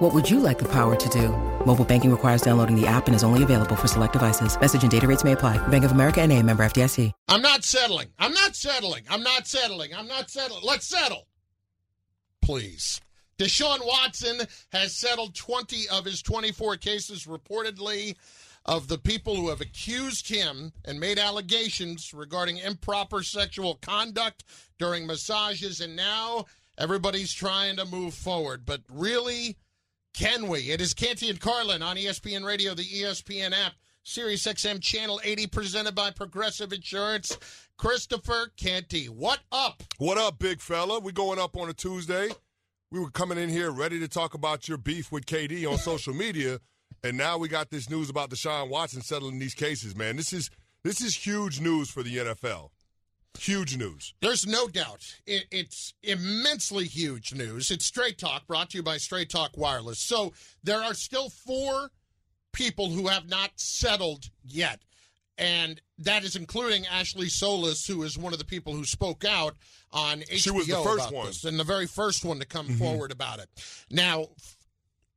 What would you like the power to do? Mobile banking requires downloading the app and is only available for select devices. Message and data rates may apply. Bank of America and a member FDIC. I'm not settling. I'm not settling. I'm not settling. I'm not settling. Let's settle. Please. Deshaun Watson has settled 20 of his 24 cases reportedly of the people who have accused him and made allegations regarding improper sexual conduct during massages. And now everybody's trying to move forward. But really, can we? It is Canty and Carlin on ESPN Radio, the ESPN app, Sirius XM Channel 80, presented by Progressive Insurance. Christopher Canty, what up? What up, big fella? We going up on a Tuesday. We were coming in here ready to talk about your beef with KD on social media, and now we got this news about Deshaun Watson settling these cases. Man, this is this is huge news for the NFL. Huge news. There's no doubt. It, it's immensely huge news. It's Straight Talk, brought to you by Straight Talk Wireless. So there are still four people who have not settled yet. And that is including Ashley Solis, who is one of the people who spoke out on HBO She was the first about one. this, and the very first one to come mm-hmm. forward about it. Now,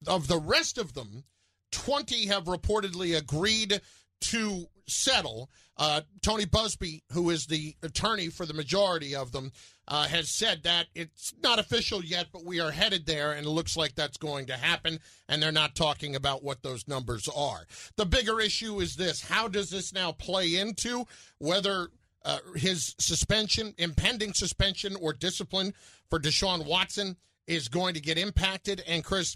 of the rest of them, 20 have reportedly agreed to settle. Uh, Tony Buzbee, who is the attorney for the majority of them, uh, has said that it's not official yet, but we are headed there, and it looks like that's going to happen. And they're not talking about what those numbers are. The bigger issue is this how does this now play into whether uh, his suspension, impending suspension or discipline for Deshaun Watson is going to get impacted? And Chris,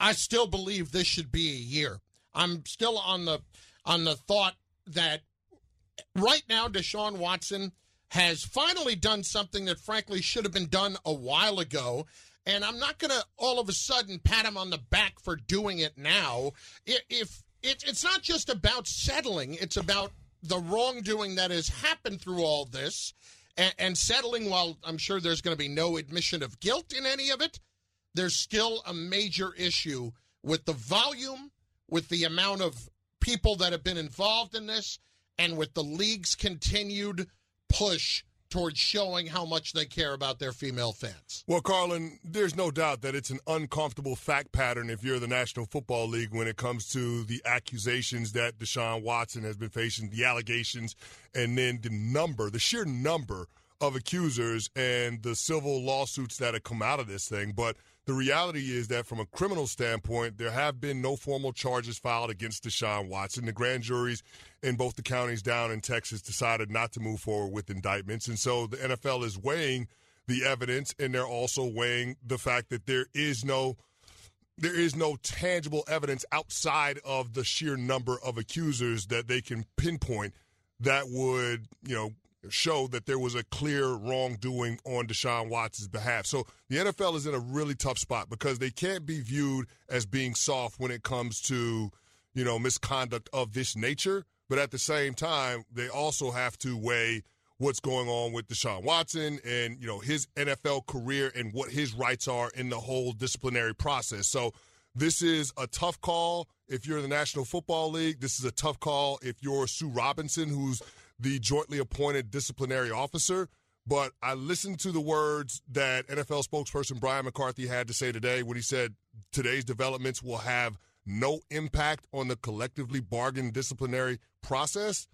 I still believe this should be a year. I'm still on the on the thought that right now Deshaun Watson has finally done something that frankly should have been done a while ago. And I'm not going to all of a sudden pat him on the back for doing it now. If it, it's not just about settling, it's about the wrongdoing that has happened through all this and, and settling while I'm sure there's going to be no admission of guilt in any of it there's still a major issue with the volume, with the amount of people that have been involved in this, and with the league's continued push towards showing how much they care about their female fans. Well, Carlin, there's no doubt that it's an uncomfortable fact pattern if you're the National Football League when it comes to the accusations that Deshaun Watson has been facing, the allegations, and then the number, the sheer number of accusers and the civil lawsuits that have come out of this thing. But the reality is that from a criminal standpoint, there have been no formal charges filed against Deshaun Watson. The grand juries in both the counties down in Texas decided not to move forward with indictments. And so the NFL is weighing the evidence and they're also weighing the fact that there is no there is no tangible evidence outside of the sheer number of accusers that they can pinpoint that would, you know, show that there was a clear wrongdoing on Deshaun Watson's behalf. So the NFL is in a really tough spot because they can't be viewed as being soft when it comes to, you know, misconduct of this nature. But at the same time, they also have to weigh what's going on with Deshaun Watson and, you know, his NFL career and what his rights are in the whole disciplinary process. So this is a tough call if you're in the National Football League. This is a tough call if you're Sue Robinson, who's the jointly appointed disciplinary officer. But I listened to the words that NFL spokesperson Brian McCarthy had to say today when he said today's developments will have no impact on the collectively bargained disciplinary process.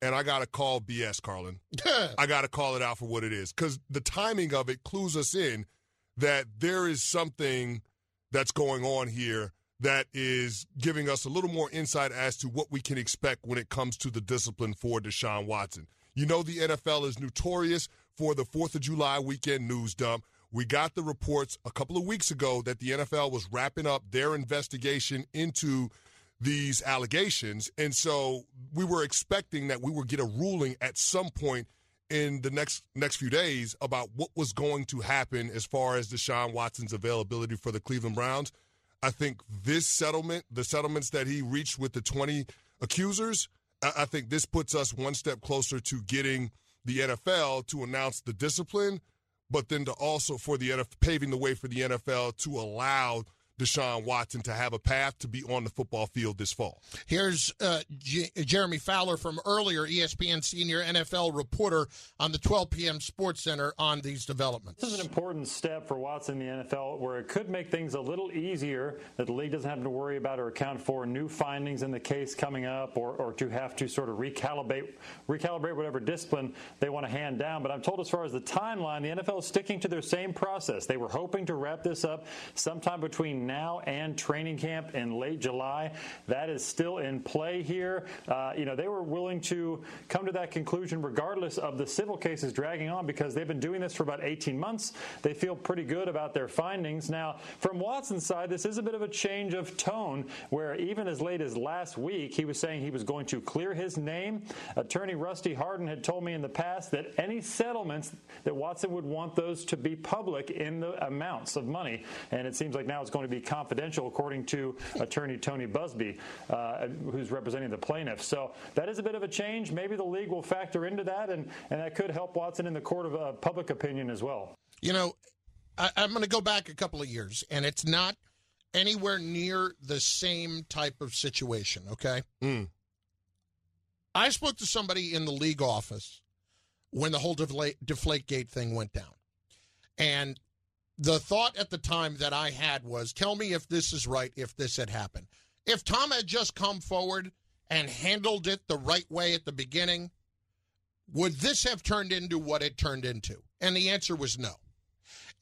And I got to call BS, Carlin. I got to call it out for what it is because the timing of it clues us in that there is something that's going on here that is giving us a little more insight as to what we can expect when it comes to the discipline for Deshaun Watson. You know, the NFL is notorious for the 4th of July weekend news dump. We got the reports a couple of weeks ago that the NFL was wrapping up their investigation into these allegations. And so we were expecting that we would get a ruling at some point in the next next few days about what was going to happen as far as Deshaun Watson's availability for the Cleveland Browns. I think this settlement, the settlements that he reached with the 20 accusers, I think this puts us one step closer to getting the NFL to announce the discipline, but then to also for the NFL, paving the way for the NFL to allow Deshaun Watson to have a path to be on the football field this fall. Here's uh, J- Jeremy Fowler from earlier, ESPN senior NFL reporter on the 12 p.m. Sports Center on these developments. This is an important step for Watson in the NFL where it could make things a little easier that the league doesn't have to worry about or account for new findings in the case coming up or, or to have to sort of recalibrate, recalibrate whatever discipline they want to hand down. But I'm told as far as the timeline, the NFL is sticking to their same process. They were hoping to wrap this up sometime between now and training camp in late July. That is still in play here. Uh, you know, they were willing to come to that conclusion regardless of the civil cases dragging on because they've been doing this for about 18 months. They feel pretty good about their findings. Now, from Watson's side, this is a bit of a change of tone where even as late as last week, he was saying he was going to clear his name. Attorney Rusty Hardin had told me in the past that any settlements that Watson would want those to be public in the amounts of money. And it seems like now it's going to be confidential, according to attorney Tony Buzbee, uh, who's representing the plaintiffs. So that is a bit of a change. Maybe the league will factor into that, and, and that could help Watson in the court of uh, public opinion as well. You know, I, I'm going to go back a couple of years, and it's not anywhere near the same type of situation, okay? Mm. I spoke to somebody in the league office when the whole deflate, deflate gate thing went down. And the thought at the time that I had was tell me if this is right, if this had happened. If Tom had just come forward and handled it the right way at the beginning, would this have turned into what it turned into? And the answer was no.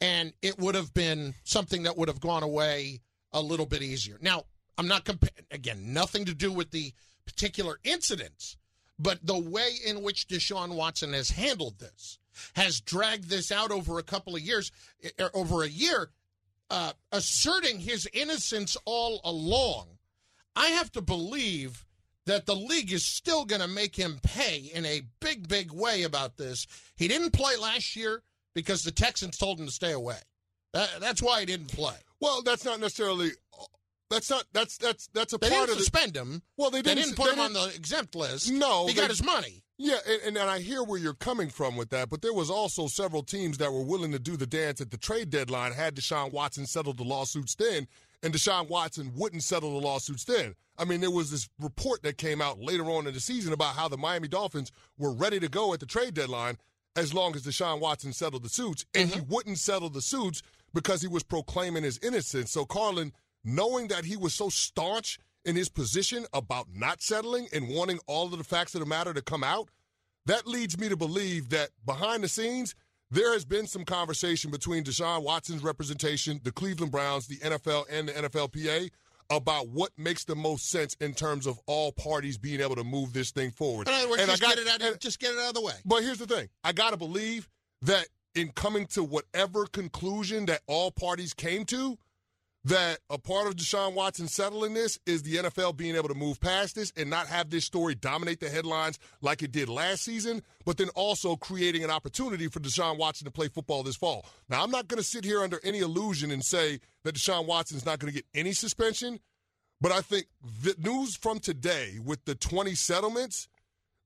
And it would have been something that would have gone away a little bit easier. Now, I'm not comparing, again, nothing to do with the particular incidents, but the way in which Deshaun Watson has handled this has dragged this out over a couple of years, er, over a year, uh, asserting his innocence all along. I have to believe that the league is still going to make him pay in a big, big way about this. He didn't play last year because the Texans told him to stay away. That, that's why he didn't play. Well, that's not necessarily. That's not. That's that's that's a They part didn't of the. suspend him. Well, they They didn't, didn't put they him on didn't- the exempt list. No, he they- got his money. Yeah, and, and, and I hear where you're coming from with that, but there was also several teams that were willing to do the dance at the trade deadline had Deshaun Watson settled the lawsuits then, and Deshaun Watson wouldn't settle the lawsuits then. I mean, there was this report that came out later on in the season about how the Miami Dolphins were ready to go at the trade deadline as long as Deshaun Watson settled the suits, and mm-hmm. he wouldn't settle the suits because he was proclaiming his innocence. So, Carlin, knowing that he was so staunch in his position about not settling and wanting all of the facts of the matter to come out, that leads me to believe that behind the scenes, there has been some conversation between Deshaun Watson's representation, the Cleveland Browns, the NFL, and the NFLPA about what makes the most sense in terms of all parties being able to move this thing forward. In other words, And I just, got- get it out, and- just get it out of the way. but here's the thing I got to believe that in coming to whatever conclusion that all parties came to, that a part of Deshaun Watson settling this is the NFL being able to move past this and not have this story dominate the headlines like it did last season, but then also creating an opportunity for Deshaun Watson to play football this fall. Now, I'm not going to sit here under any illusion and say that Deshaun Watson is not going to get any suspension, but I think the news from today with the 20 settlements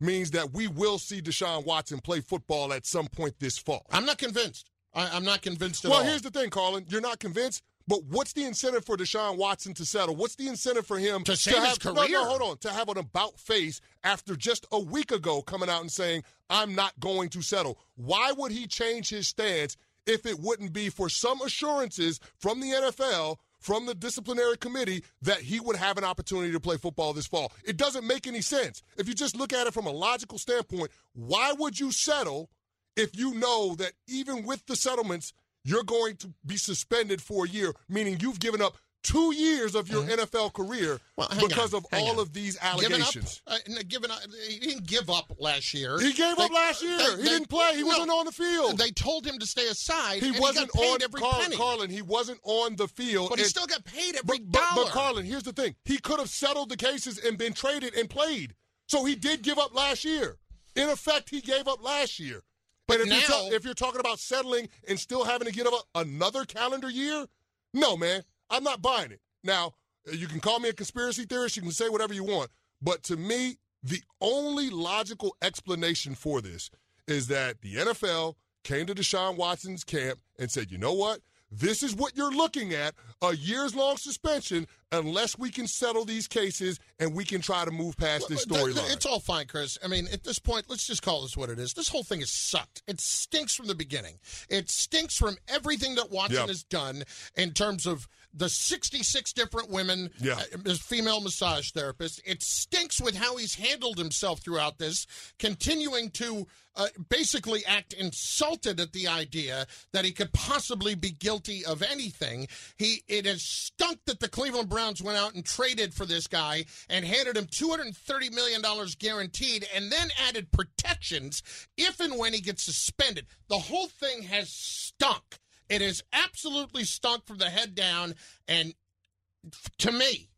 means that we will see Deshaun Watson play football at some point this fall. I'm not convinced. I, I'm not convinced at Well, all. Well, here's the thing, Carlin. You're not convinced, but what's the incentive for Deshaun Watson to settle? What's the incentive for him To save his have, No, career. no, hold on. To have an about face after just a week ago coming out and saying, I'm not going to settle. Why would he change his stance if it wouldn't be for some assurances from the NFL? From the disciplinary committee that he would have an opportunity to play football this fall. It doesn't make any sense. If you just look at it from a logical standpoint, why would you settle if you know that even with the settlements, you're going to be suspended for a year, meaning you've given up two years of your NFL career Mm-hmm. Well, because on, of all on. of these up, allegations. uh, n- given up, he didn't give up last year. He gave up last year. they- he they- didn't play. He no, wasn't on the field. They told him to stay aside. he and wasn't he on every Carl- penny. Carlin. He wasn't on the field. but he still got paid every but, but, dollar. but Carlin, here's the thing: he could have settled the cases and been traded and played. So he did give up last year. In effect, he gave up last year. But if, you're ta- if you're talking about settling and still having to get up another calendar year, no, man, I'm not buying it. Now, you can call me a conspiracy theorist. You can say whatever you want. But to me, The only logical explanation for this is that the NFL came to Deshaun Watson's camp and said, you know what? This is what you're looking at a years long suspension unless we can settle these cases and we can try to move past this storyline. It's all fine, Chris. I mean, at this point, let's just call this what it is. This whole thing has sucked. It stinks from the beginning. It stinks from everything that Watson yep. has done in terms of the 66 different women, yeah. uh, female massage therapists. It stinks with how he's handled himself throughout this, continuing to uh, basically act insulted at the idea that he could possibly be guilty of anything. He it has stunk that the Cleveland Browns went out and traded for this guy and handed him $230 million guaranteed and then added protections if and when he gets suspended. The whole thing has stunk. It has absolutely stunk from the head down. And to me,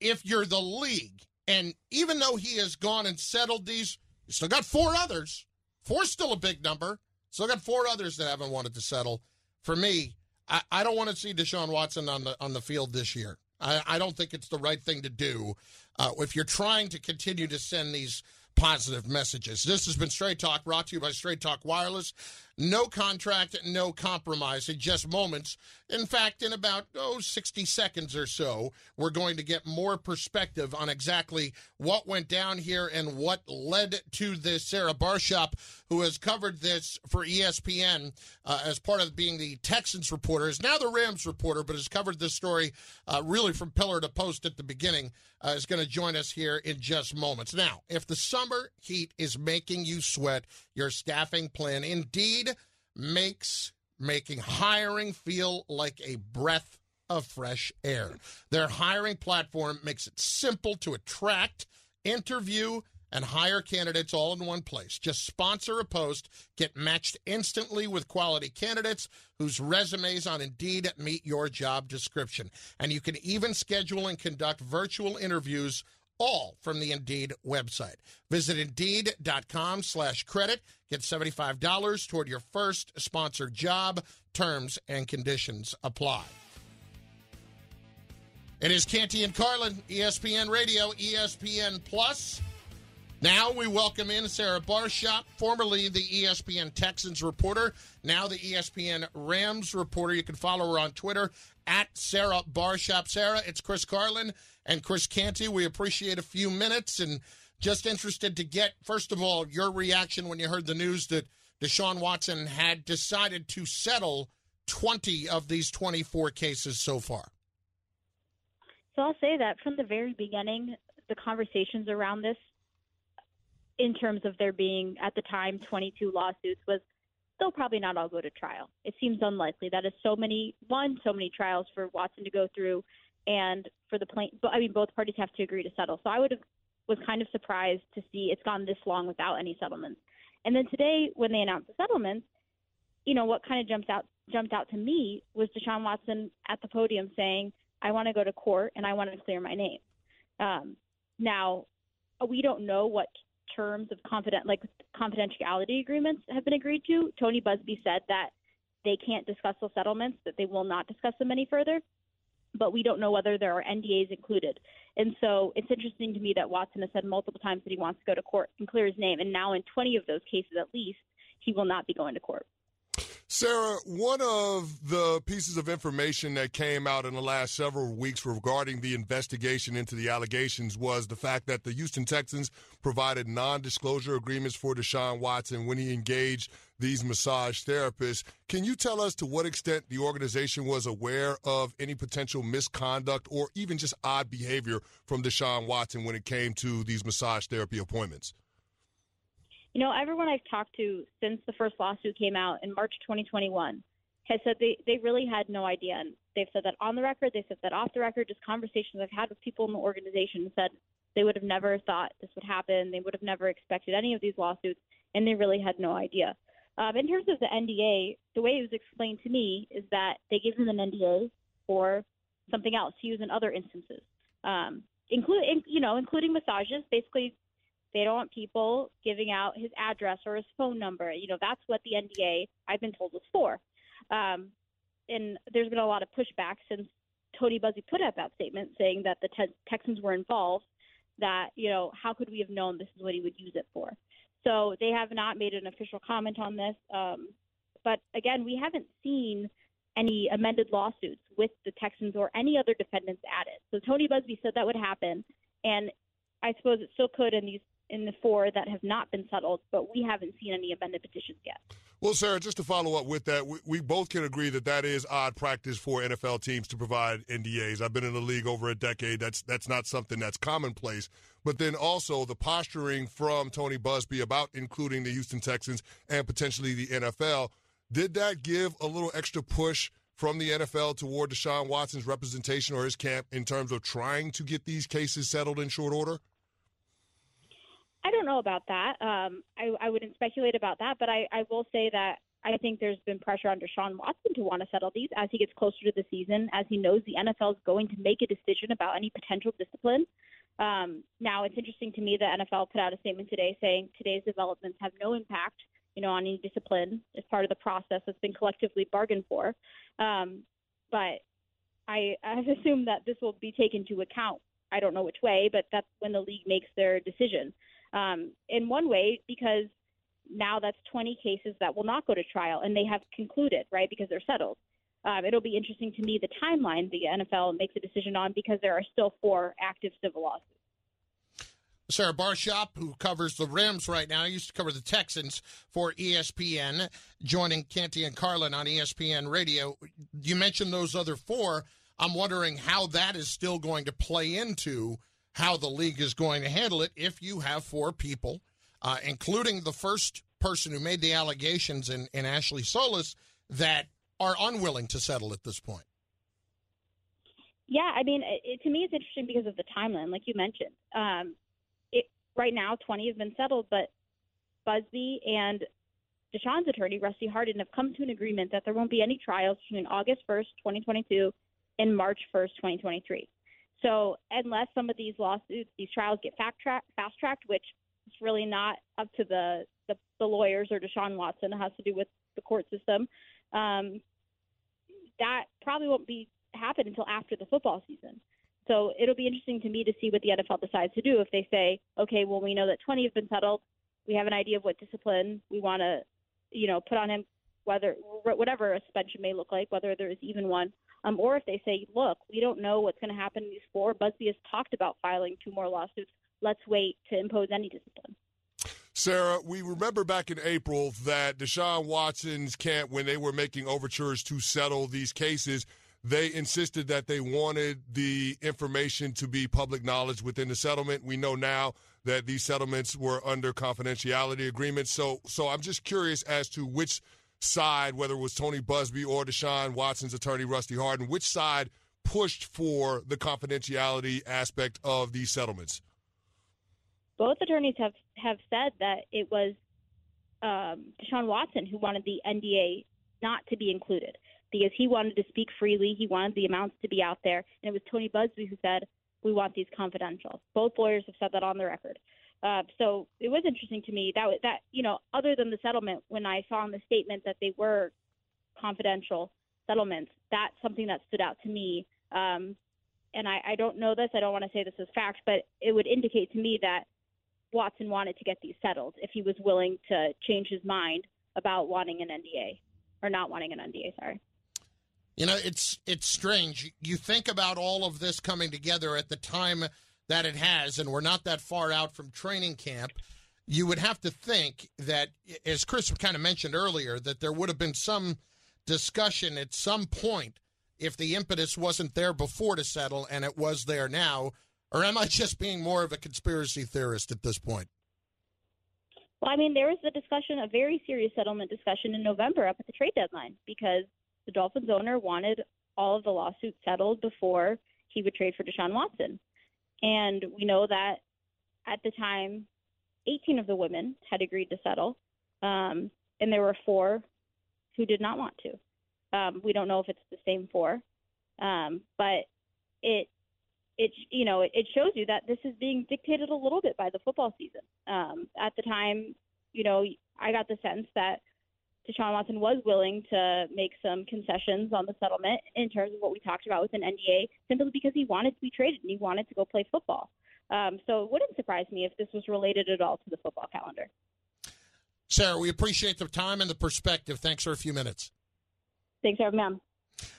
if you're the league, and even though he has gone and settled these, you still got four others. Four's still a big number. Still got four others that haven't wanted to settle. For me, I, I don't want to see Deshaun Watson on the on the field this year. I, I don't think it's the right thing to do uh, if you're trying to continue to send these positive messages. This has been Straight Talk, brought to you by Straight Talk Wireless. No contract, no compromise in just moments. In fact, in about, oh, 60 seconds or so, we're going to get more perspective on exactly what went down here and what led to this. Sarah Barshop, who has covered this for ESPN uh, as part of being the Texans reporter, is now the Rams reporter, but has covered this story uh, really from pillar to post at the beginning, uh, is going to join us here in just moments. Now, if the summer heat is making you sweat, your staffing plan indeed makes making hiring feel like a breath of fresh air. Their hiring platform makes it simple to attract, interview, and hire candidates all in one place. Just sponsor a post, get matched instantly with quality candidates whose resumes on Indeed meet your job description. And you can even schedule and conduct virtual interviews all from the Indeed website. Visit Indeed.com slash credit. Get $75 toward your first sponsored job. Terms and conditions apply. It is Canty and Carlin, ESPN Radio, ESPN Plus. Now we welcome in Sarah Barshop, formerly the ESPN Texans reporter, now the ESPN Rams reporter. You can follow her on Twitter at Sarah Barshop. Sarah, it's Chris Carlin and Chris Canty. We appreciate a few minutes and just interested to get, first of all, your reaction when you heard the news that Deshaun Watson had decided to settle 20 of these 24 cases so far. So I'll say that from the very beginning, the conversations around this, in terms of there being at the time 22 lawsuits, was they'll probably not all go to trial. It seems unlikely. That is so many, one, so many trials for Watson to go through, and for the plaint, I mean, both parties have to agree to settle. So I would have was kind of surprised to see it's gone this long without any settlements. And then today, when they announced the settlements, you know what kind of jumps out jumped out to me was Deshaun Watson at the podium saying, "I want to go to court and I want to clear my name." Um, now, we don't know what terms of confident like confidentiality agreements have been agreed to. Tony Buzbee said that they can't discuss those settlements, that they will not discuss them any further but we don't know whether there are NDAs included. And so it's interesting to me that Watson has said multiple times that he wants to go to court and clear his name. And now, in 20 of those cases at least, he will not be going to court. Sarah, one of the pieces of information that came out in the last several weeks regarding the investigation into the allegations was the fact that the Houston Texans provided non disclosure agreements for Deshaun Watson when he engaged these massage therapists. Can you tell us to what extent the organization was aware of any potential misconduct or even just odd behavior from Deshaun Watson when it came to these massage therapy appointments? You know, everyone I've talked to since the first lawsuit came out in March 2021 has said they, they really had no idea. And they've said that on the record, they said that off the record, just conversations I've had with people in the organization said they would have never thought this would happen. They would have never expected any of these lawsuits, and they really had no idea. Um, in terms of the NDA, the way it was explained to me is that they gave him an NDA for something else to use in other instances, um, including you know, including massages. Basically, they don't want people giving out his address or his phone number. You know, that's what the NDA I've been told was for. Um, and there's been a lot of pushback since Tony Buzbee put out that statement saying that the te- Texans were involved. that, you know, how could we have known this is what he would use it for? So they have not made an official comment on this. Um, but again, we haven't seen any amended lawsuits with the Texans or any other defendants added. So Tony Buzbee said that would happen, and I suppose it still could in these in the four that have not been settled, but we haven't seen any amended petitions yet. Well, Sarah, just to follow up with that, we, we, both can agree that that is odd practice for NFL teams to provide NDAs. I've been in the league over a decade. That's that's not something that's commonplace. But then also the posturing from Tony Buzbee about including the Houston Texans and potentially the NFL. Did that give a little extra push from the NFL toward Deshaun Watson's representation or his camp in terms of trying to get these cases settled in short order? I don't know about that. Um, I, I wouldn't speculate about that, but I, I will say that I think there's been pressure on Deshaun Watson to want to settle these as he gets closer to the season, as he knows the NFL is going to make a decision about any potential discipline. Um, now, it's interesting to me that NFL put out a statement today saying today's developments have no impact you know, on any discipline as part of the process that's been collectively bargained for. Um, but I, I've that this will be taken into account. I don't know which way, but that's when the league makes their decision. Um, in one way, because now that's 20 cases that will not go to trial, and they have concluded, right, because they're settled. Um, it'll be interesting to me the timeline the NFL makes a decision on because there are still four active civil lawsuits. Sarah Barshop, who covers the Rams right now, used to cover the Texans for ESPN, joining Canty and Carlin on ESPN Radio. You mentioned those other four. I'm wondering how that is still going to play into how the league is going to handle it if you have four people, uh, including the first person who made the allegations in, in Ashley Solis, that are unwilling to settle at this point. Yeah, I mean, it, to me, it's interesting because of the timeline, like you mentioned. Um, right now 20 have been settled, but Buzbee and Deshaun's attorney, Rusty Hardin, have come to an agreement that there won't be any trials between August 1st, 2022 and March 1st, 2023. So unless some of these lawsuits, these trials get fast tracked, which is really not up to the, the, the lawyers or Deshaun Watson, it has to do with the court system. Um, that probably won't be happen until after the football season. So it'll be interesting to me to see what the NFL decides to do. If they say, okay, well, we know that 20 have been settled, we have an idea of what discipline we want to, you know, put on him, whether whatever a suspension may look like, whether there is even one, um, or if they say, look, we don't know what's going to happen in these four. Buzbee has talked about filing two more lawsuits. Let's wait to impose any discipline. Sarah, we remember back in April that Deshaun Watson's camp, when they were making overtures to settle these cases, they insisted that they wanted the information to be public knowledge within the settlement. We know now that these settlements were under confidentiality agreements. So, so I'm just curious as to which side, whether it was Tony Buzbee or Deshaun Watson's attorney Rusty Hardin, which side pushed for the confidentiality aspect of these settlements? Both attorneys have have said that it was um, Deshaun Watson who wanted the NDA not to be included because he wanted to speak freely. He wanted the amounts to be out there. And it was Tony Buzbee who said, we want these confidential. Both lawyers have said that on the record. Uh, so it was interesting to me that that you know, other than the settlement, when I saw in the statement that they were confidential settlements, that's something that stood out to me. Um, and I, I don't know this. I don't want to say this is fact, but it would indicate to me that Watson wanted to get these settled if he was willing to change his mind about wanting an NDA or not wanting an NDA. Sorry. You know, it's it's strange. You think about all of this coming together at the time that it has, and we're not that far out from training camp. You would have to think that, as Chris kind of mentioned earlier, that there would have been some discussion at some point if the impetus wasn't there before to settle and it was there now. Or am I just being more of a conspiracy theorist at this point? Well, I mean, there was a discussion, a very serious settlement discussion in November up at the trade deadline because the Dolphins owner wanted all of the lawsuits settled before he would trade for Deshaun Watson. And we know that at the time, 18 of the women had agreed to settle, um, and there were four who did not want to. Um, we don't know if it's the same four, um, but it it you know it, it shows you that this is being dictated a little bit by the football season. Um, at the time, you know, I got the sense that Deshaun Watson was willing to make some concessions on the settlement in terms of what we talked about with an NDA, simply because he wanted to be traded and he wanted to go play football. Um, so it wouldn't surprise me if this was related at all to the football calendar. Sarah, we appreciate the time and the perspective. Thanks for a few minutes. Thanks for having me on.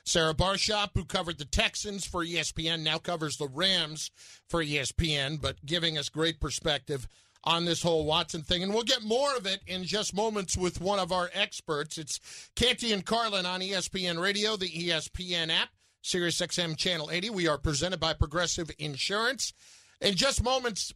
Sarah Barshop, who covered the Texans for ESPN, now covers the Rams for ESPN, but giving us great perspective on this whole Watson thing. And we'll get more of it in just moments with one of our experts. It's Canty and Carlin on ESPN Radio, the ESPN app, Sirius XM Channel 80. We are presented by Progressive Insurance. In just moments,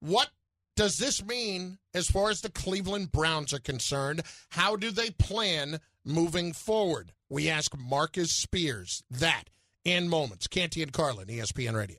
what does this mean as far as the Cleveland Browns are concerned? How do they plan moving forward? We ask Marcus Spears that in moments. Canty and Carlin, ESPN Radio.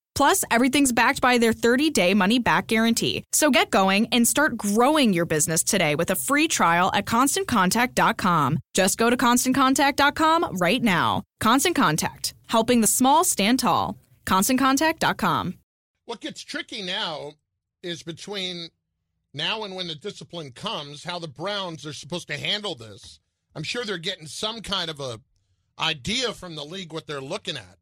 Plus, everything's backed by their 30 day money back guarantee. So get going and start growing your business today with a free trial at constantcontact.com. Just go to constantcontact.com right now. Constant Contact, helping the small stand tall. ConstantContact.com. What gets tricky now is between now and when the discipline comes, how the Browns are supposed to handle this. I'm sure they're getting some kind of a idea from the league what they're looking at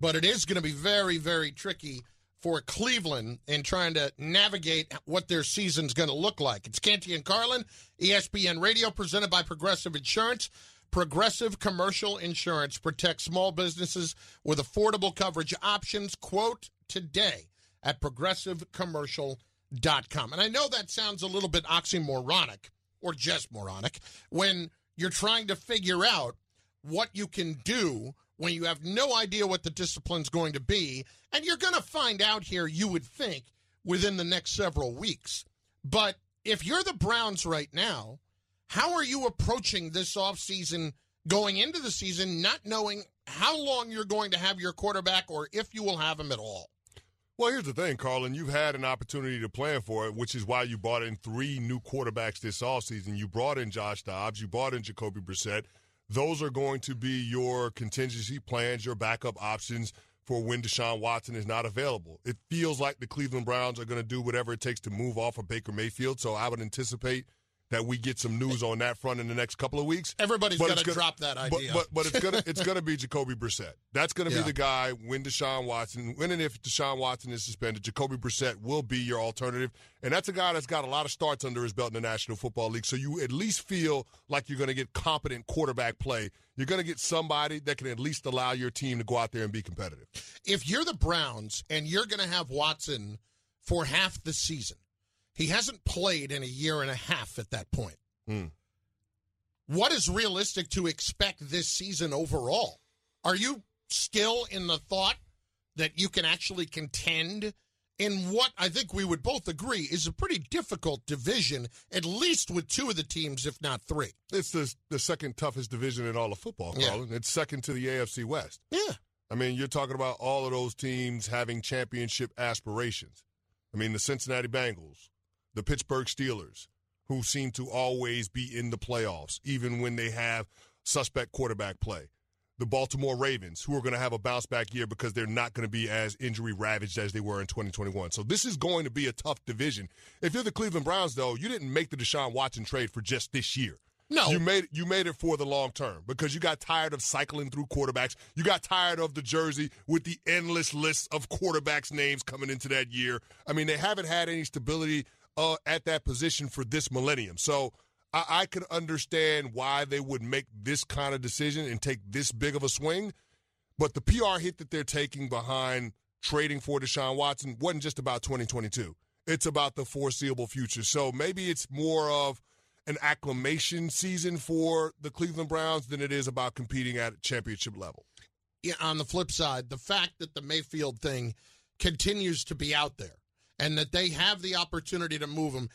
but it is going to be very, very tricky for Cleveland in trying to navigate what their season's going to look like. It's Canty and Carlin, ESPN Radio, presented by Progressive Insurance. Progressive Commercial Insurance protects small businesses with affordable coverage options. Quote today at progressivecommercial.com. And I know that sounds a little bit oxymoronic or just moronic when you're trying to figure out what you can do when you have no idea what the discipline's going to be. And you're going to find out here, you would think, within the next several weeks. But if you're the Browns right now, how are you approaching this offseason going into the season, not knowing how long you're going to have your quarterback or if you will have him at all? Well, here's the thing, Carlin. You've had an opportunity to plan for it, which is why you brought in three new quarterbacks this offseason. You brought in Josh Dobbs, you brought in Jacoby Brissett those are going to be your contingency plans, your backup options for when Deshaun Watson is not available. It feels like the Cleveland Browns are going to do whatever it takes to move off of Baker Mayfield. So I would anticipate that we get some news on that front in the next couple of weeks. Everybody's got to drop that idea. But, but, but it's gonna it's gonna be Jacoby Brissett. That's gonna yeah. be the guy when Deshaun Watson, when and if Deshaun Watson is suspended, Jacoby Brissett will be your alternative. And that's a guy that's got a lot of starts under his belt in the National Football League. So you at least feel like you're gonna get competent quarterback play. You're gonna get somebody that can at least allow your team to go out there and be competitive. If you're the Browns and you're gonna have Watson for half the season he hasn't played in a year and a half at that point. Mm. What is realistic to expect this season overall? Are you still in the thought that you can actually contend in what I think we would both agree is a pretty difficult division, at least with two of the teams, if not three? It's the, the second toughest division in all of football, Colin. Yeah. It's second to the AFC West. Yeah. I mean, you're talking about all of those teams having championship aspirations. I mean, the Cincinnati Bengals, the Pittsburgh Steelers, who seem to always be in the playoffs, even when they have suspect quarterback play. The Baltimore Ravens, who are going to have a bounce back year because they're not going to be as injury ravaged as they were in 2021. So this is going to be a tough division. If you're the Cleveland Browns, though, you didn't make the Deshaun Watson trade for just this year. No, you made you made it for the long term because you got tired of cycling through quarterbacks. You got tired of the jersey with the endless list of quarterbacks' names coming into that year. I mean, they haven't had any stability uh, at that position for this millennium. So I, I could understand why they would make this kind of decision and take this big of a swing. But the PR hit that they're taking behind trading for Deshaun Watson wasn't just about 2022. It's about the foreseeable future. So maybe it's more of an acclamation season for the Cleveland Browns than it is about competing at championship level. Yeah, on the flip side, the fact that the Mayfield thing continues to be out there and that they have the opportunity to move him.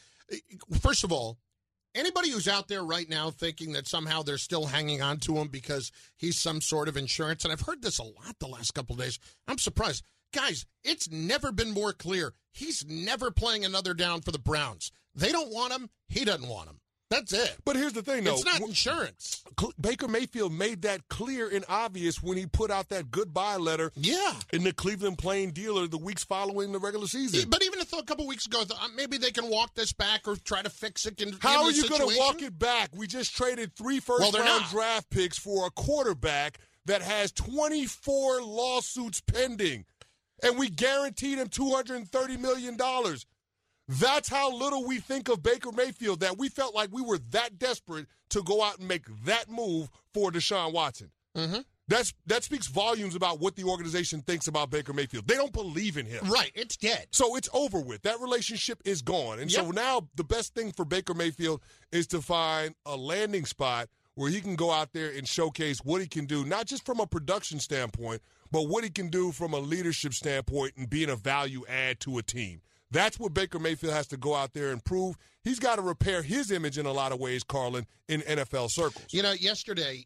First of all, anybody who's out there right now thinking that somehow they're still hanging on to him because he's some sort of insurance, and I've heard this a lot the last couple days, I'm surprised. Guys, it's never been more clear. He's never playing another down for the Browns. They don't want him. He doesn't want him. That's it. But here's the thing, though. It's not insurance. Baker Mayfield made that clear and obvious when he put out that goodbye letter. Yeah. In the Cleveland Plain Dealer the weeks following the regular season. But even a couple weeks ago, uh, maybe they can walk this back or try to fix it. In, How are you going to walk it back? We just traded three first well, round not. draft picks for a quarterback that has 24 lawsuits pending, and we guaranteed him $230 million. That's how little we think of Baker Mayfield, that we felt like we were that desperate to go out and make that move for Deshaun Watson. Mm-hmm. That's that speaks volumes about what the organization thinks about Baker Mayfield. They don't believe in him. Right, it's dead. So it's over with. That relationship is gone. And yep. so now the best thing for Baker Mayfield is to find a landing spot where he can go out there and showcase what he can do, not just from a production standpoint, but what he can do from a leadership standpoint and being a value add to a team. That's what Baker Mayfield has to go out there and prove. He's got to repair his image in a lot of ways, Carlin, in NFL circles. You know, yesterday,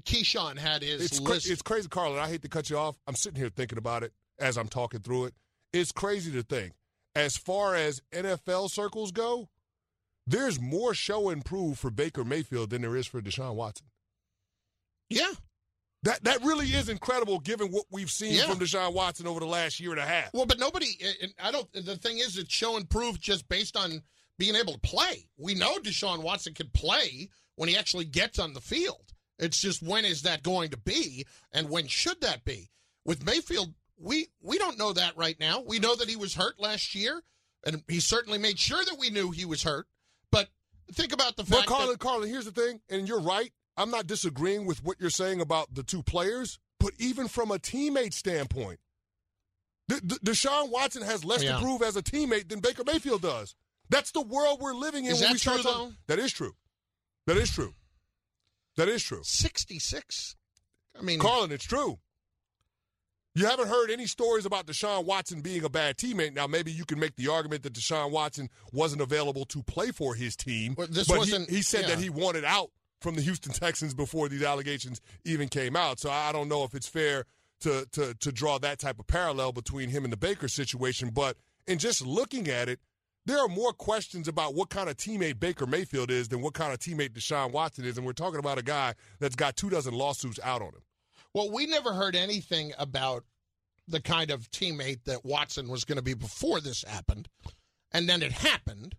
Keyshawn had his it's list. it's crazy, Carlin. I hate to cut you off. I'm sitting here thinking about it as I'm talking through it. It's crazy to think. As far as NFL circles go, there's more show and prove for Baker Mayfield than there is for Deshaun Watson. Yeah. That that really is incredible given what we've seen yeah. from Deshaun Watson over the last year and a half. Well, but nobody I don't the thing is it's show and prove just based on being able to play. We know Deshaun Watson can play when he actually gets on the field. It's just when is that going to be and when should that be? With Mayfield, we we don't know that right now. We know that he was hurt last year, and he certainly made sure that we knew he was hurt. But think about the fact but Carlin, that Carlin, here's the thing, and you're right. I'm not disagreeing with what you're saying about the two players, but even from a teammate standpoint, D- D- Deshaun Watson has less yeah. to prove as a teammate than Baker Mayfield does. That's the world we're living in. Is when that we start true, talking-? That is true. That is true. That is true. 66. I mean, Carlin, it's true. You haven't heard any stories about Deshaun Watson being a bad teammate. Now, maybe you can make the argument that Deshaun Watson wasn't available to play for his team. But this but wasn't- he, he said yeah. that he wanted out from the Houston Texans before these allegations even came out. So I don't know if it's fair to to to draw that type of parallel between him and the Baker situation. But in just looking at it, there are more questions about what kind of teammate Baker Mayfield is than what kind of teammate Deshaun Watson is. And we're talking about a guy that's got two dozen lawsuits out on him. Well, we never heard anything about the kind of teammate that Watson was going to be before this happened. And then it happened.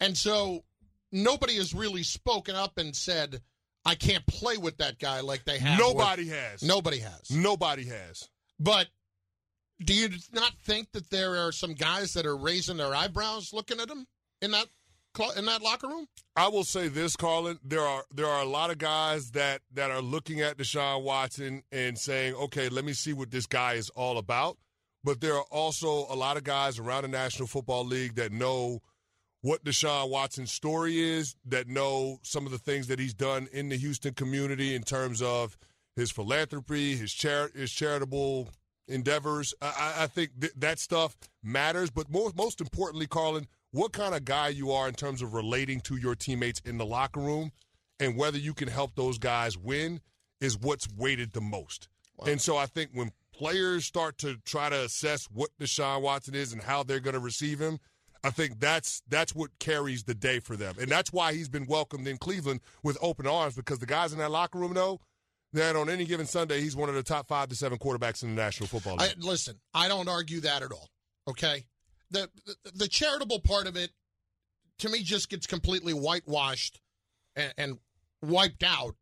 And so nobody has really spoken up and said, I can't play with that guy like they have. Nobody with- has. Nobody has. Nobody has. But do you not think that there are some guys that are raising their eyebrows looking at him in that in that locker room? I will say this, Carlin. There are there are a lot of guys that that are looking at Deshaun Watson and saying, "Okay, let me see what this guy is all about." But there are also a lot of guys around the National Football League that know what Deshaun Watson's story is, that know some of the things that he's done in the Houston community in terms of his philanthropy, his char- his charitable endeavors. I, I think th- that stuff matters. But more, most importantly, Carlin, what kind of guy you are in terms of relating to your teammates in the locker room and whether you can help those guys win is what's weighted the most. And so I think when players start to try to assess what Deshaun Watson is and how they're going to receive him, I think that's that's what carries the day for them. And that's why he's been welcomed in Cleveland with open arms because the guys in that locker room know that on any given Sunday he's one of the top 5 to 7 quarterbacks in the National Football League. I, listen, I don't argue that at all. Okay, the, the the charitable part of it to me just gets completely whitewashed and, and wiped out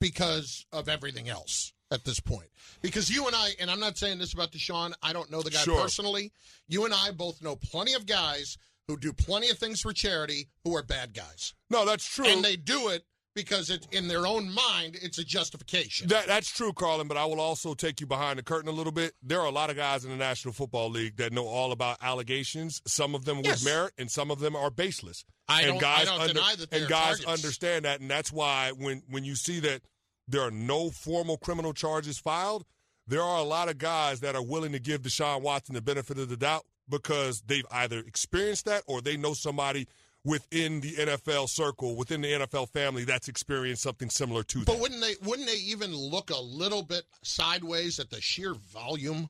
because of everything else at this point. Because you and I, and I'm not saying this about Deshaun, I don't know the guy Sure. personally. You and I both know plenty of guys who do plenty of things for charity who are bad guys. no, that's true. And they do it because it, in their own mind, it's a justification. That, that's true, Carlin, but I will also take you behind the curtain a little bit. There are a lot of guys in the National Football League that know all about allegations, some of them Yes. with merit, and some of them are baseless. I and don't- guys under- deny that they And guys targets. understand that, and that's why when, when you see that there are no formal criminal charges filed, there are a lot of guys that are willing to give Deshaun Watson the benefit of the doubt because they've either experienced that or they know somebody within the NFL circle, within the NFL family that's experienced something similar to But that. wouldn't they wouldn't they even look a little bit sideways at the sheer volume?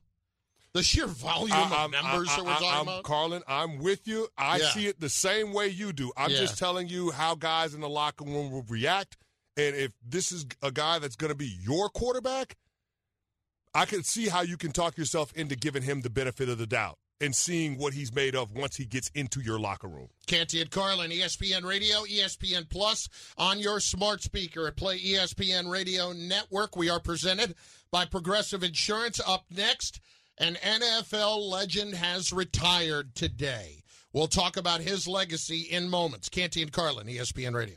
The sheer volume I- of I'm- numbers I, that we're talking I'm, about? Carlin, I'm with you. I Yeah. see it the same way you do. I'm Yeah. just telling you how guys in the locker room will react. And if this is a guy that's going to be your quarterback, I can see how you can talk yourself into giving him the benefit of the doubt and seeing what he's made of once he gets into your locker room. Canty and Carlin, ESPN Radio, ESPN Plus on your smart speaker at Play ESPN Radio Network. We are presented by Progressive Insurance. Up next, an NFL legend has retired today. We'll talk about his legacy in moments. Canty and Carlin, ESPN Radio.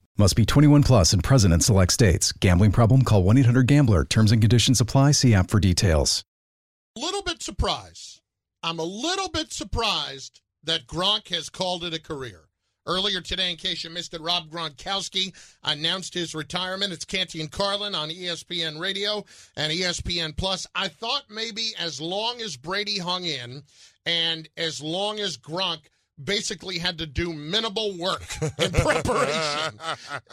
Must be 21 plus and present in select states. Gambling problem? Call 1 800 Gambler. Terms and conditions apply. See app for details. A little bit surprised. I'm a little bit surprised that Gronk has called it a career. Earlier today, in case you missed it, Rob Gronkowski announced his retirement. It's Canty and Carlin on ESPN Radio and ESPN Plus. I thought maybe as long as Brady hung in and as long as Gronk basically had to do minimal work in preparation,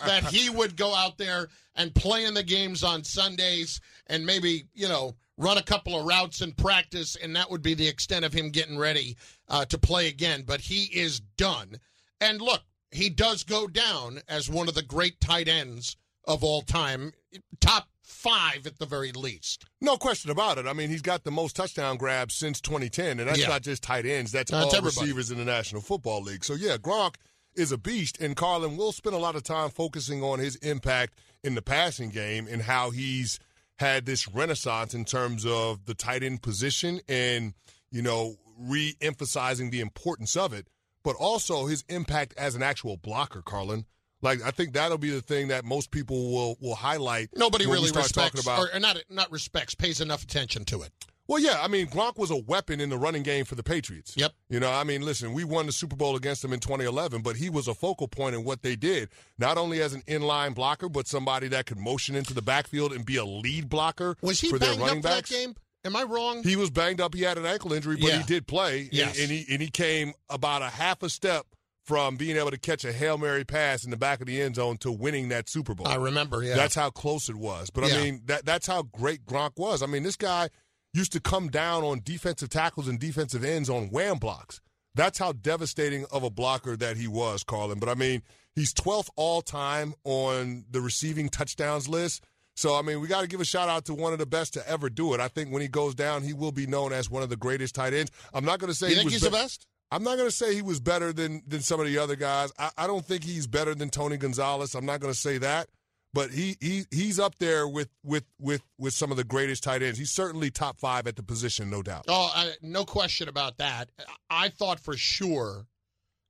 that he would go out there and play in the games on Sundays and maybe, you know, run a couple of routes in practice, and that would be the extent of him getting ready uh, to play again. But he is done. And look, he does go down as one of the great tight ends of all time, top five at the very least. No question about it. I mean, he's got the most touchdown grabs since 2010, and that's Yeah. not just tight ends. That's all everybody. receivers in the National Football League. So yeah, Gronk is a beast, and Carlin will spend a lot of time focusing on his impact in the passing game and how he's had this renaissance in terms of the tight end position and you know re-emphasizing the importance of it, but also his impact as an actual blocker, Carlin. Like I think that'll be the thing that most people will will highlight. Nobody really respects, about or, not not respects, pays enough attention to it. well, yeah, I mean, Gronk was a weapon in the running game for the Patriots. Yep. You know, I mean, listen, we won the Super Bowl against them in 2011, but he was a focal point in what they did, not only as an inline blocker, but somebody that could motion into the backfield and be a lead blocker Was he for their banged running up for that backs. game? Am I wrong? He was banged up. He had an ankle injury, but Yeah. he did play. and- And, he and he came about a half a step from being able to catch a hail mary pass in the back of the end zone to winning that Super Bowl. I remember. Yeah, That's how close it was. But Yeah. I mean, that that's how great Gronk was. I mean, this guy used to come down on defensive tackles and defensive ends on wham blocks. That's how devastating of a blocker that he was, Carlin. But I mean, he's 12th all time on the receiving touchdowns list. So I mean, we got to give a shout out to one of the best to ever do it. I think when he goes down, he will be known as one of the greatest tight ends. I'm not going to say you he think was he's be- the best? I'm not going to say he was better than than some of the other guys. I, I don't think he's better than Tony Gonzalez. I'm not going to say that, but he he he's up there with with with with some of the greatest tight ends. He's certainly top five at the position, no doubt. Oh, I, no question about that. I thought for sure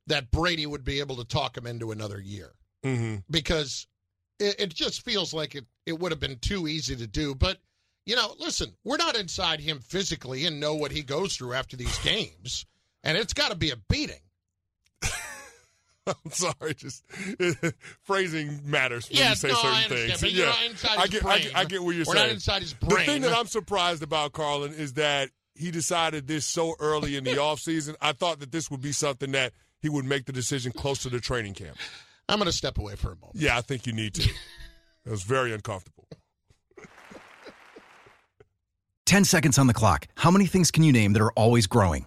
that Brady would be able to talk him into another year Mm-hmm. because it, it just feels like it, it would have been too easy to do. But, you know, listen, we're not inside him physically and know what he goes through after these games. And it's got to be a beating. I'm sorry, just phrasing matters when Yeah, you say no, certain I things. but you're not inside I his get, I get, I get what you're We're saying. not inside his brain. The thing that I'm surprised about, Carlin, is that he decided this so early in the offseason. I thought that this would be something that he would make the decision close to the training camp. I'm going to step away for a moment. Yeah, I think you need to. It was very uncomfortable. 10 seconds on the clock. How many things can you name that are always growing?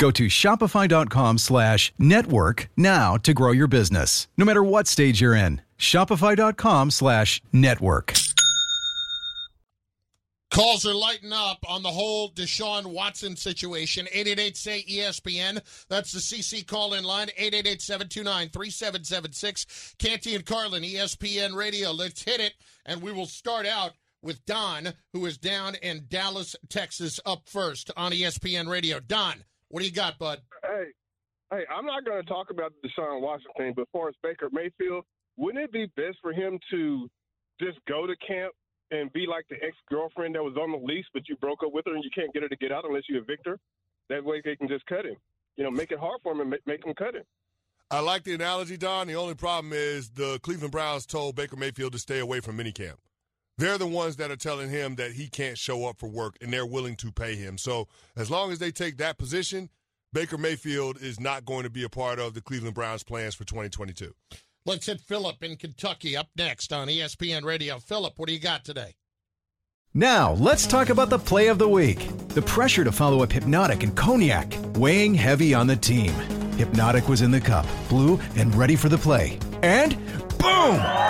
Go to shopify.com slash network now to grow your business, no matter what stage you're in. Shopify.com slash network. Calls are lighting up on the whole Deshaun Watson situation. 888 say ESPN. That's the CC call in line. 888 729 3776. Canty and Carlin, ESPN Radio. Let's hit it. And we will start out with Don, who is down in Dallas, Texas, up first on ESPN Radio. Don, what do you got, bud? Hey, hey, I'm not going to talk about the Deshaun Watson thing, but for Baker Mayfield, wouldn't it be best for him to just go to camp and be like the ex girlfriend that was on the lease, but you broke up with her and you can't get her to get out unless you evict her. That way they can just cut him. You know, make it hard for him and make, make him cut him. I like the analogy, Don. The only problem is the Cleveland Browns told Baker Mayfield to stay away from minicamp. They're the ones that are telling him that he can't show up for work, and they're willing to pay him. So as long as they take that position, Baker Mayfield is not going to be a part of the Cleveland Browns' plans for 2022. Let's hit Philip in Kentucky up next on ESPN Radio. Philip, what do you got today? Now, let's talk about the play of the week. The pressure to follow up Hpnotiq and Cognac, weighing heavy on the team. Hpnotiq was in the cup, blue, and ready for the play. And boom!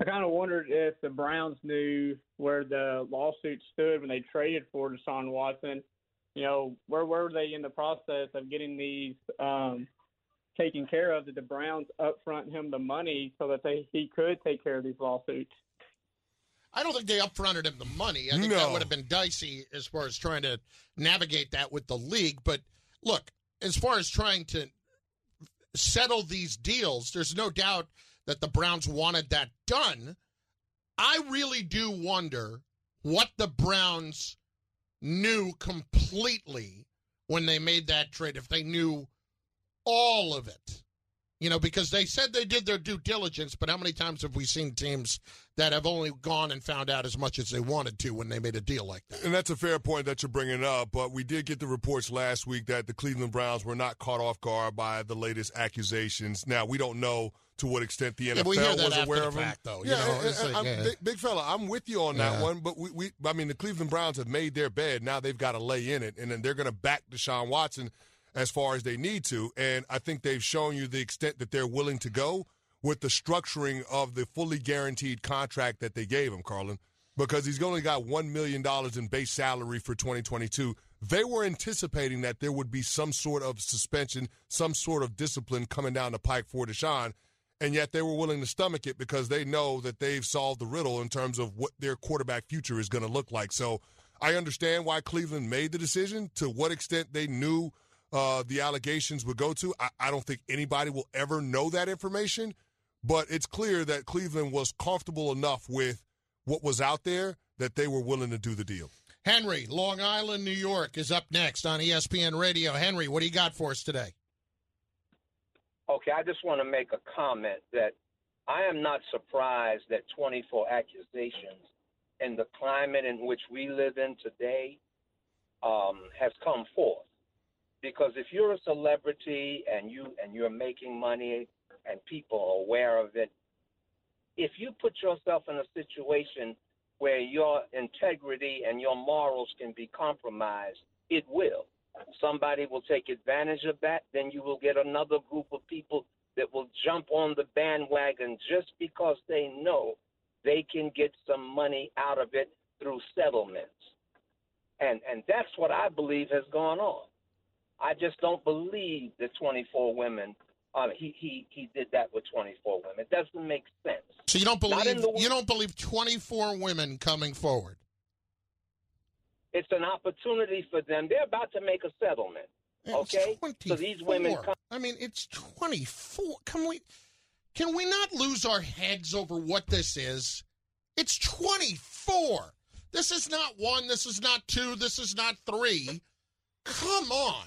I kind of wondered if the Browns knew where the lawsuit stood when they traded for Deshaun Watson. You know, where were they in the process of getting these um, taken care of? Did the Browns upfront him the money so that they he could take care of these lawsuits? I don't think they upfronted him the money. I think No. that would have been dicey as far as trying to navigate that with the league. But look, as far as trying to settle these deals, there's no doubt that the Browns wanted that done. I really do wonder what the Browns knew completely when they made that trade, if they knew all of it. You know, because they said they did their due diligence, but how many times have we seen teams that have only gone and found out as much as they wanted to when they made a deal like that? And that's a fair point that you're bringing up, but we did get the reports last week that the Cleveland Browns were not caught off guard by the latest accusations. Now, we don't know to what extent the NFL Yeah, we hear that was aware of them. fact, though, you yeah, know, and- and like, I'm- yeah. big, big fella, I'm with you on that Yeah. one, but we, we, I mean, the Cleveland Browns have made their bed. Now they've got to lay in it, and then they're going to back Deshaun Watson as far as they need to. And I think they've shown you the extent that they're willing to go with the structuring of the fully guaranteed contract that they gave him, Carlin, because he's only got $1 million in base salary for 2022. They were anticipating that there would be some sort of suspension, some sort of discipline coming down the pike for Deshaun, and yet they were willing to stomach it because they know that they've solved the riddle in terms of what their quarterback future is going to look like. So I understand why Cleveland made the decision. To what extent they knew uh, the allegations would go to, I, I don't think anybody will ever know that information. But it's clear that Cleveland was comfortable enough with what was out there that they were willing to do the deal. Henry, Long Island, New York, is up next on ESPN Radio. Henry, what do you got for us today? Okay, I just want to make a comment that I am not surprised that 24 accusations in the climate in which we live in today um, has come forth. Because if you're a celebrity and you and you're making money and people are aware of it, if you put yourself in a situation where your integrity and your morals can be compromised, it will. Somebody will take advantage of that, then you will get another group of people that will jump on the bandwagon just because they know they can get some money out of it through settlements. And and that's what I believe has gone on. I just don't believe the 24 women. Uh, he he he did that with 24 women. It doesn't make sense. So you don't believe the- you don't believe 24 women coming forward? It's an opportunity for them. They're about to make a settlement. Okay, so these women. Come- I mean, it's 24. Can we? Can we not lose our heads over what this is? It's 24. This is not one. This is not two. This is not three. Come on.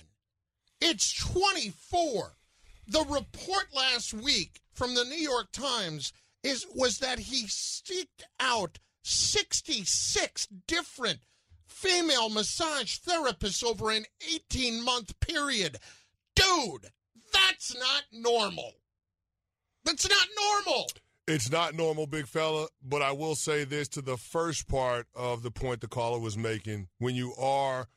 It's 24. The report last week from the New York Times is was that he seeked out 66 different female massage therapists over an 18 month period. Dude, that's not normal. That's not normal. It's not normal, big fella, but I will say this to the first part of the point the caller was making. When you are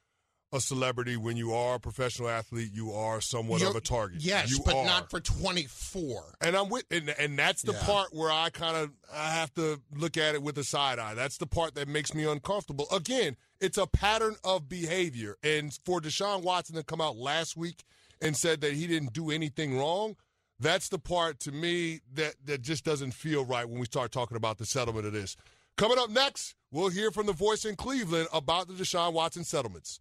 a celebrity, when you are a professional athlete, you are somewhat You're- of a target. Yes, you but are. not for 24. And I'm with, and, and that's the Yeah. part where I kind of I have to look at it with a side eye. That's the part that makes me uncomfortable. Again, it's a pattern of behavior, and for Deshaun Watson to come out last week and said that he didn't do anything wrong, that's the part to me that that just doesn't feel right when we start talking about the settlement of this. Coming up next, we'll hear from the voice in Cleveland about the Deshaun Watson settlements.